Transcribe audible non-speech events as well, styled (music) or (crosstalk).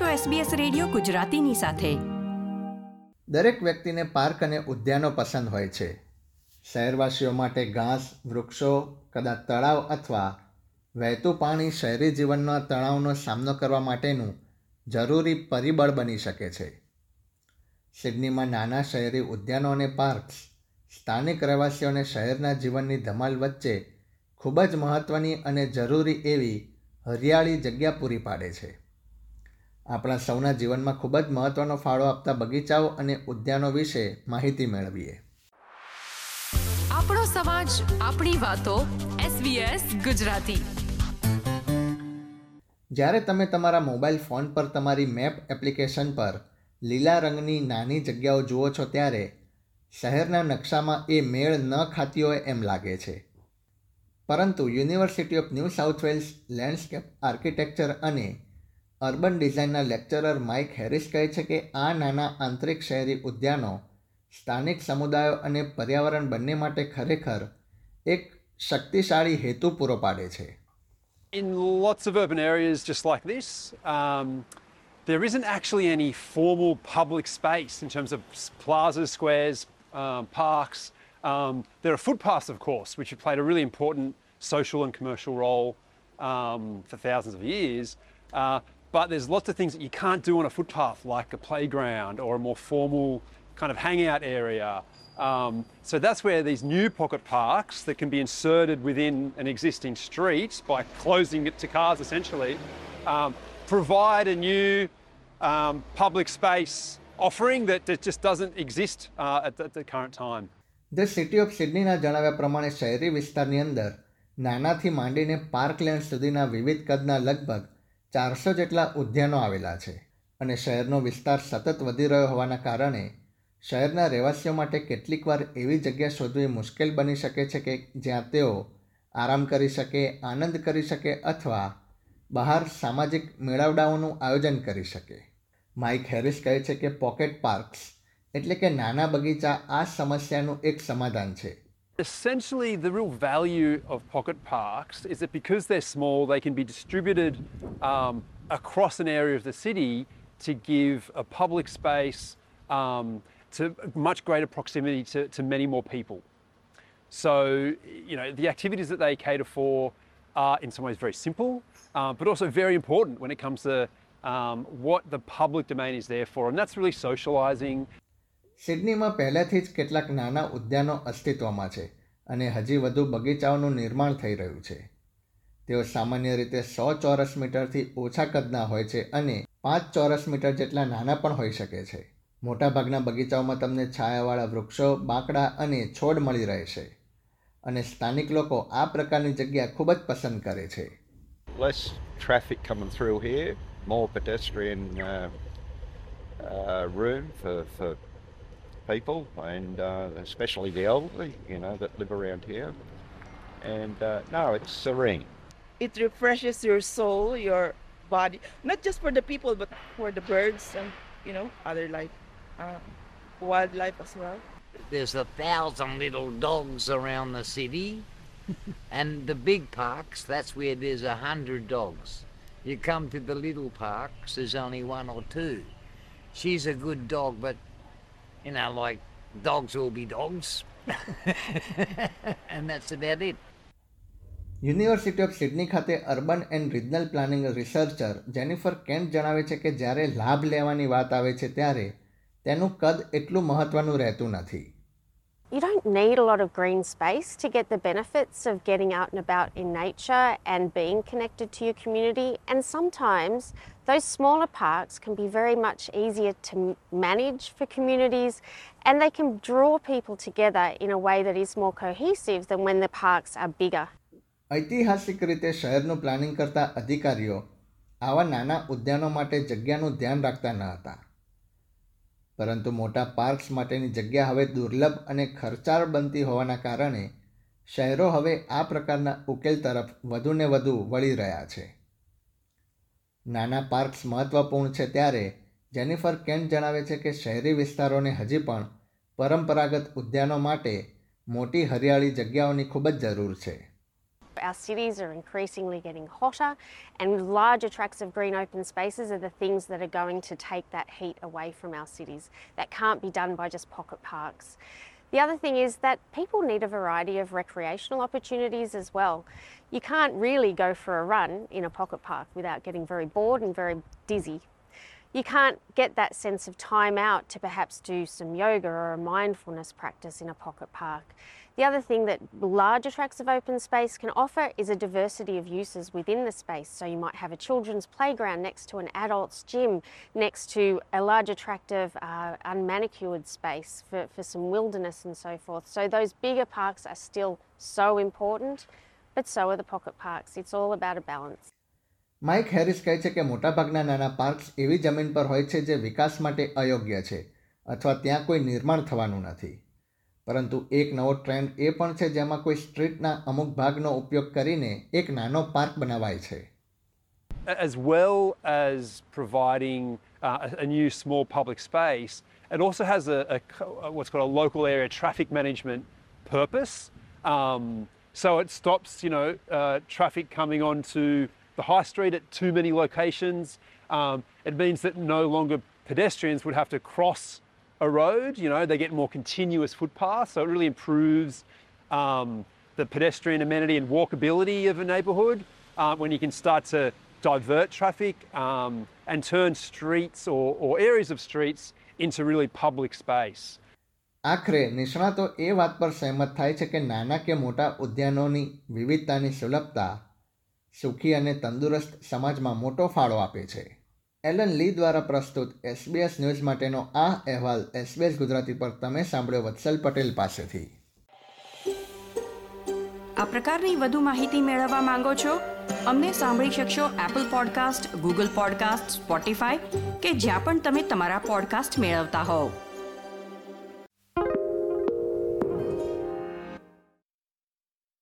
છો SBS radio ગુજરાતીની સાથે. દરેક વ્યક્તિને પાર્ક અને ઉદ્યાનો પસંદ હોય છે. શહેરવાસીઓ માટે ઘાસ, વૃક્ષો, કદાચ તળાવ અથવા વહેતું પાણી શહેરી જીવનના તણાવનો સામનો કરવા માટેનું જરૂરી પરિબળ બની શકે છે. સિડનીમાં નાના શહેરી ઉદ્યાનો અને પાર્ક્સ, સ્થાનિક રહેવાસીઓને શહેરના જીવનની ધમાલ વચ્ચે ખૂબ જ મહત્ત્વની અને જરૂરી એવી હરિયાળી જગ્યા પૂરી પાડે છે. આપણા સૌના જીવનમાં ખૂબ જ મહત્ત્વનો ફાળો આપતા બગીચાઓ અને ઉદ્યાનો વિશે માહિતી મેળવીએ. આપણો સમાજ આપણી વાતો SBS ગુજરાતી. જ્યારે તમે તમારા મોબાઈલ ફોન પર તમારી મેપ એપ્લિકેશન પર લીલા રંગની નાની જગ્યાઓ જુઓ છો ત્યારે શહેરના નકશામાં એ મેળ ન ખાતી હોય એમ લાગે છે. પરંતુ University of New South Wales landscape architecture અને અર્બન ડિઝાઇનના લેક્ચરર માઇક હેરિસ કહે છે કે આ નાના આંતરિક શહેરી ઉદ્યાનો સ્થાનિક સમુદાયો અને પર્યાવરણ બંને માટે ખરેખર એક શક્તિશાળી હેતુ પૂરો પાડે છે In lots of urban areas just like this, um, there isn't actually any formal public space in terms of s- plazas, squares, um, parks. Um, there are footpaths, of course, which have played a really important social and commercial role um, for thousands of years. Uh, but there's lots of things that you can't do on a footpath, like a playground or a more formal kind of hangout area. Um, so that's where these new pocket parks that can be inserted within an existing street by closing it to cars essentially um, provide a new um, public space offering that, that just doesn't exist uh, at, the, at the current time. The city of સિડનીના જણાવ્યા પ્રમાણે શહેરી વિસ્તારની અંદર નાનાથી માંડીને parkland સુધીના વિવિધ કદના લગભગ ચારસો જેટલા ઉદ્યાનો આવેલા છે અને શહેરનો વિસ્તાર સતત વધી રહ્યો હોવાના કારણે શહેરના રહેવાસીઓ માટે કેટલીકવાર એવી જગ્યા શોધવી મુશ્કેલ બની શકે છે કે જ્યાં તેઓ આરામ કરી શકે, આનંદ કરી શકે અથવા બહાર સામાજિક મેળાવડાઓનું આયોજન કરી શકે. માઇક હેરિસ કહે છે કે પોકેટ પાર્ક્સ એટલે કે નાના બગીચા આ સમસ્યાનું એક સમાધાન છે. Essentially, the real value of pocket parks is that because they're small, they can be distributed um, across an area of the city to give a public space um, to much greater proximity to, to many more people. So, you know, the activities that they cater for are in some ways very simple, uh, but also very important when it comes to um, what the public domain is there for, and that's really socialising, સિડનીમાં પહેલેથી જ કેટલાક નાના ઉદ્યાનો અસ્તિત્વમાં છે અને હજી વધુ બગીચાઓનું નિર્માણ થઈ રહ્યું છે. તેઓ સામાન્ય રીતે સો ચોરસ મીટરથી ઓછા કદના હોય છે અને પાંચ ચોરસ મીટર જેટલા નાના પણ હોઈ શકે છે. મોટાભાગના બગીચાઓમાં તમને છાયાવાળા વૃક્ષો બાંકડા અને છોડ મળી રહેશે અને સ્થાનિક લોકો આ પ્રકારની જગ્યા ખૂબ જ પસંદ કરે છે. Less traffic coming through here, more pedestrian uh, uh, room people, and uh, especially the elderly, you know, that live around here. And uh, no, it's serene. it refreshes your soul, your body, not just for the people, but for the birds and you know other life, uh, wildlife as well. There's a thousand little dogs around the city, (laughs) and the big parks, that's where there's a hundred dogs. You come to the little parks, there's only one or two. She's a good dog, but you know, like dogs will be dogs, and that's about it. University of Sydney ખાતે urban and regional planning researcher Jennifer Kent જણાવે છે કે જ્યારે લાભ લેવાની વાત આવે છે ત્યારે તેનું કદ એટલું મહત્ત્વનું રહેતું નથી You don't need a lot of green space to get the benefits of getting out and about in nature and being connected to your community. And sometimes those smaller parks can be very much easier to m- manage for communities and they can draw people together in a way that is more cohesive than when the parks are bigger. ઐતિહાસિક રીતે શહેરનું planning કરતા અધિકારીઓ આવા નાના ઉદ્યાનો માટે જગ્યાનું ધ્યાન રાખતા ન હતા પરંતુ મોટા પાર્ક્સ માટેની જગ્યા હવે દુર્લભ અને ખર્ચાળ બનતી હોવાના કારણે શહેરો હવે આ પ્રકારના ઉકેલ તરફ વધુને વધુ વળી રહ્યા છે. નાના પાર્ક્સ મહત્વપૂર્ણ છે ત્યારે જેનિફર કેન્ટ જણાવે છે કે શહેરી વિસ્તારોને હજી પણ પરંપરાગત ઉદ્યાનો માટે મોટી હરિયાળી જગ્યાઓની ખૂબ જ જરૂર છે. Our cities are increasingly getting hotter, and larger tracts of green open spaces are the things that are going to take that heat away from our cities. That can't be done by just pocket parks. The other thing is that people need a variety of recreational opportunities as well. You can't really go for a run in a pocket park without getting very bored and very dizzy. You can't get that sense of time out to perhaps do some yoga or a mindfulness practice in a pocket park. The other thing that larger tracts of open space can offer is a diversity of uses within the space. So you might have a children's playground next to an adult's gym, next to a larger tract of uh, unmanicured space for, for some wilderness and so forth. So those bigger parks are still so important, but so are the pocket parks. It's all about a balance. Mike Harris કહે છે કે મોટાભાગના નાના parks એવી જમીન પર હોય છે જે વિકાસ માટે અયોગ્ય છે અથવા ત્યાં કોઈ નિર્માણ થવાનું નથી પરંતુ એક નવો ટ્રેન્ડ એ પણ છે જેમાં કોઈ સ્ટ્રીટના અમુક ભાગનો ઉપયોગ કરીને એક નાનો પાર્ક બનાવાય છે as well as providing uh, a, new small public space, it also has a, a what's called a local area traffic management purpose. Um, so it stops, you know, uh, traffic coming onto the high street at too many locations. Um, it means that no longer pedestrians would have to cross a road. You know, they get more continuous footpaths. So it really improves um, the pedestrian amenity and walkability of a neighbourhood uh, when you can start to divert traffic um, and turn streets or, or areas of streets into really public space. આખરે નિષ્ણાતો એ વાત પર સહેમત થાય છે કે નાના કે મોટા ઉદ્યાનોની વિવિધતાની સુલભતા સુખી અને તંદુરસ્ત સમાજમાં મોટો ફાળો આપે છે. એલન લી દ્વારા પ્રસ્તુત એસબીએસ ન્યૂઝ માટેનો આ અહેવાલ એસબીએસ ગુજરાતી પર તમે સાંભળ્યો વત્સલ પટેલ પાસેથી. આ પ્રકારની વધુ માહિતી મેળવવા માંગો છો? અમને સાંભળી શકશો Apple podcast Google podcast Spotify કે જ્યાં પણ તમે તમારા પોડકાસ્ટ મેળવતા હોવ.